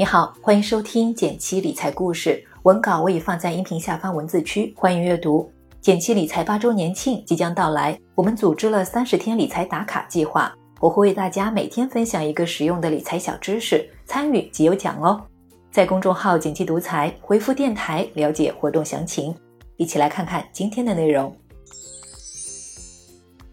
你好，欢迎收听简七理财故事，文稿我已放在音频下方文字区，欢迎阅读。简七理财八周年庆即将到来，我们组织了三十天理财打卡计划，我会为大家每天分享一个实用的理财小知识，参与即有奖哦。在公众号“简七独裁回复“电台”了解活动详情。一起来看看今天的内容。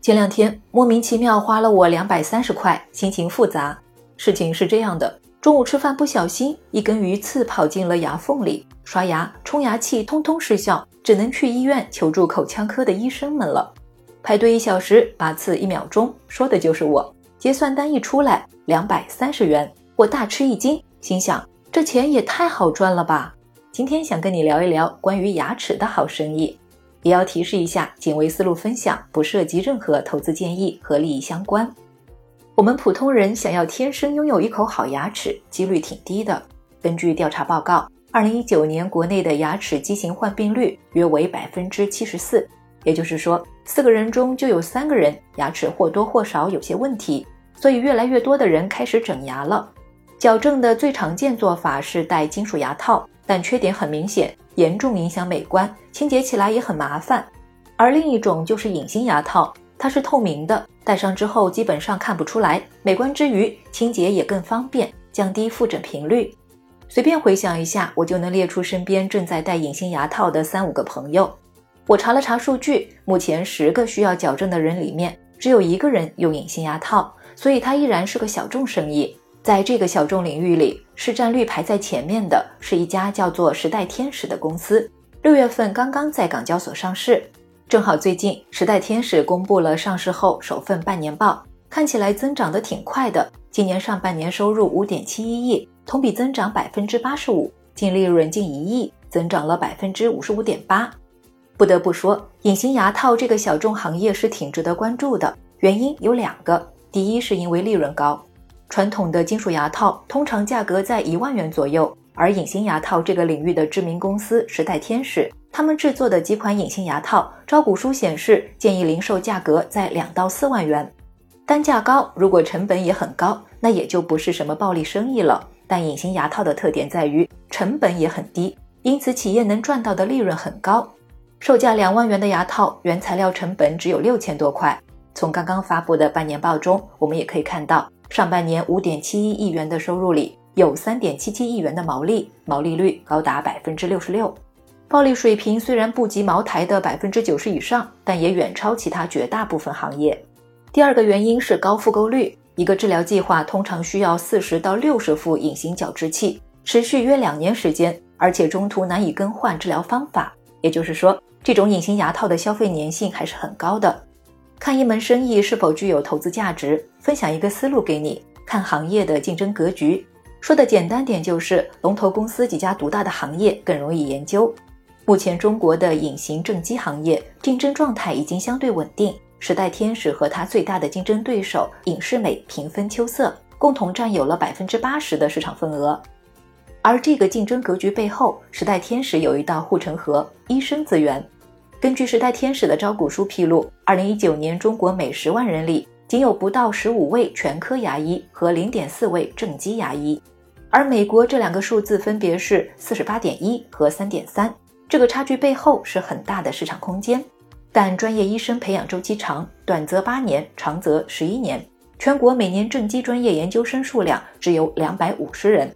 前两天莫名其妙花了我两百三十块，心情复杂。事情是这样的。中午吃饭不小心，一根鱼刺跑进了牙缝里，刷牙、冲牙器通通失效，只能去医院求助口腔科的医生们了。排队一小时，拔刺一秒钟，说的就是我。结算单一出来，两百三十元，我大吃一惊，心想这钱也太好赚了吧。今天想跟你聊一聊关于牙齿的好生意，也要提示一下，仅为思路分享，不涉及任何投资建议和利益相关。我们普通人想要天生拥有一口好牙齿，几率挺低的。根据调查报告，二零一九年国内的牙齿畸形患病率约为百分之七十四，也就是说，四个人中就有三个人牙齿或多或少有些问题。所以，越来越多的人开始整牙了。矫正的最常见做法是戴金属牙套，但缺点很明显，严重影响美观，清洁起来也很麻烦。而另一种就是隐形牙套。它是透明的，戴上之后基本上看不出来，美观之余清洁也更方便，降低复诊频率。随便回想一下，我就能列出身边正在戴隐形牙套的三五个朋友。我查了查数据，目前十个需要矫正的人里面，只有一个人用隐形牙套，所以它依然是个小众生意。在这个小众领域里，市占率排在前面的是一家叫做时代天使的公司，六月份刚刚在港交所上市。正好最近，时代天使公布了上市后首份半年报，看起来增长的挺快的。今年上半年收入五点七一亿，同比增长百分之八十五，净利润近一亿，增长了百分之五十五点八。不得不说，隐形牙套这个小众行业是挺值得关注的。原因有两个，第一是因为利润高，传统的金属牙套通常价格在一万元左右，而隐形牙套这个领域的知名公司时代天使。他们制作的几款隐形牙套，招股书显示建议零售价格在两到四万元，单价高，如果成本也很高，那也就不是什么暴利生意了。但隐形牙套的特点在于成本也很低，因此企业能赚到的利润很高。售价两万元的牙套，原材料成本只有六千多块。从刚刚发布的半年报中，我们也可以看到，上半年五点七一亿元的收入里，有三点七七亿元的毛利，毛利率高达百分之六十六。暴利水平虽然不及茅台的百分之九十以上，但也远超其他绝大部分行业。第二个原因是高复购率，一个治疗计划通常需要四十到六十副隐形矫治器，持续约两年时间，而且中途难以更换治疗方法。也就是说，这种隐形牙套的消费粘性还是很高的。看一门生意是否具有投资价值，分享一个思路给你：看行业的竞争格局。说的简单点，就是龙头公司几家独大的行业更容易研究。目前中国的隐形正畸行业竞争状态已经相对稳定，时代天使和它最大的竞争对手隐适美平分秋色，共同占有了百分之八十的市场份额。而这个竞争格局背后，时代天使有一道护城河——医生资源。根据时代天使的招股书披露，二零一九年中国每十万人里仅有不到十五位全科牙医和零点四位正畸牙医，而美国这两个数字分别是四十八点一和三点三。这个差距背后是很大的市场空间，但专业医生培养周期长，短则八年，长则十一年。全国每年正畸专业研究生数量只有两百五十人，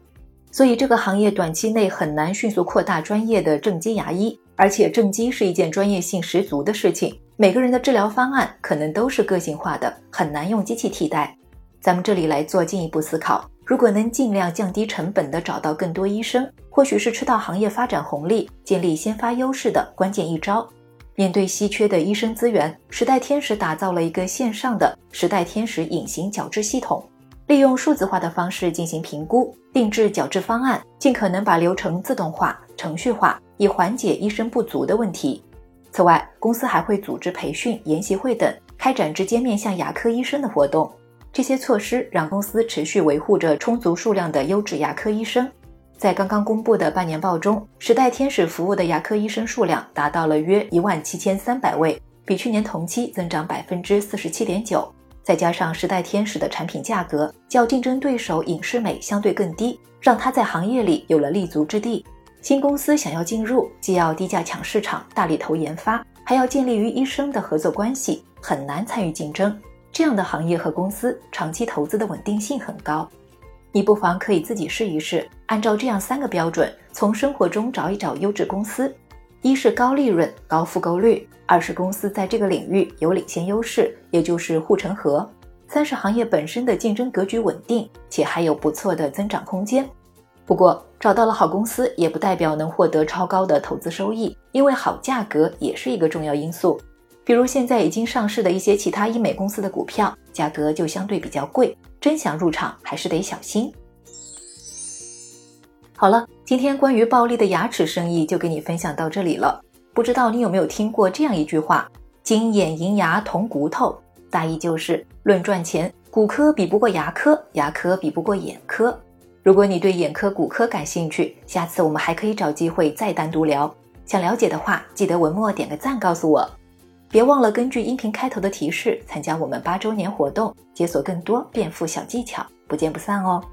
所以这个行业短期内很难迅速扩大专业的正畸牙医。而且正畸是一件专业性十足的事情，每个人的治疗方案可能都是个性化的，很难用机器替代。咱们这里来做进一步思考。如果能尽量降低成本的找到更多医生，或许是吃到行业发展红利、建立先发优势的关键一招。面对稀缺的医生资源，时代天使打造了一个线上的时代天使隐形矫治系统，利用数字化的方式进行评估、定制矫治方案，尽可能把流程自动化、程序化，以缓解医生不足的问题。此外，公司还会组织培训、研习会等，开展直接面向牙科医生的活动。这些措施让公司持续维护着充足数量的优质牙科医生。在刚刚公布的半年报中，时代天使服务的牙科医生数量达到了约一万七千三百位，比去年同期增长百分之四十七点九。再加上时代天使的产品价格较竞争对手隐适美相对更低，让它在行业里有了立足之地。新公司想要进入，既要低价抢市场、大力投研发，还要建立于医生的合作关系，很难参与竞争。这样的行业和公司，长期投资的稳定性很高。你不妨可以自己试一试，按照这样三个标准，从生活中找一找优质公司：一是高利润、高复购率；二是公司在这个领域有领先优势，也就是护城河；三是行业本身的竞争格局稳定，且还有不错的增长空间。不过，找到了好公司也不代表能获得超高的投资收益，因为好价格也是一个重要因素。比如现在已经上市的一些其他医美公司的股票，价格就相对比较贵，真想入场还是得小心。好了，今天关于暴利的牙齿生意就给你分享到这里了。不知道你有没有听过这样一句话：“金眼银牙铜骨头”，大意就是论赚钱，骨科比不过牙科，牙科比不过眼科。如果你对眼科、骨科感兴趣，下次我们还可以找机会再单独聊。想了解的话，记得文末点个赞告诉我。别忘了根据音频开头的提示参加我们八周年活动，解锁更多变富小技巧，不见不散哦。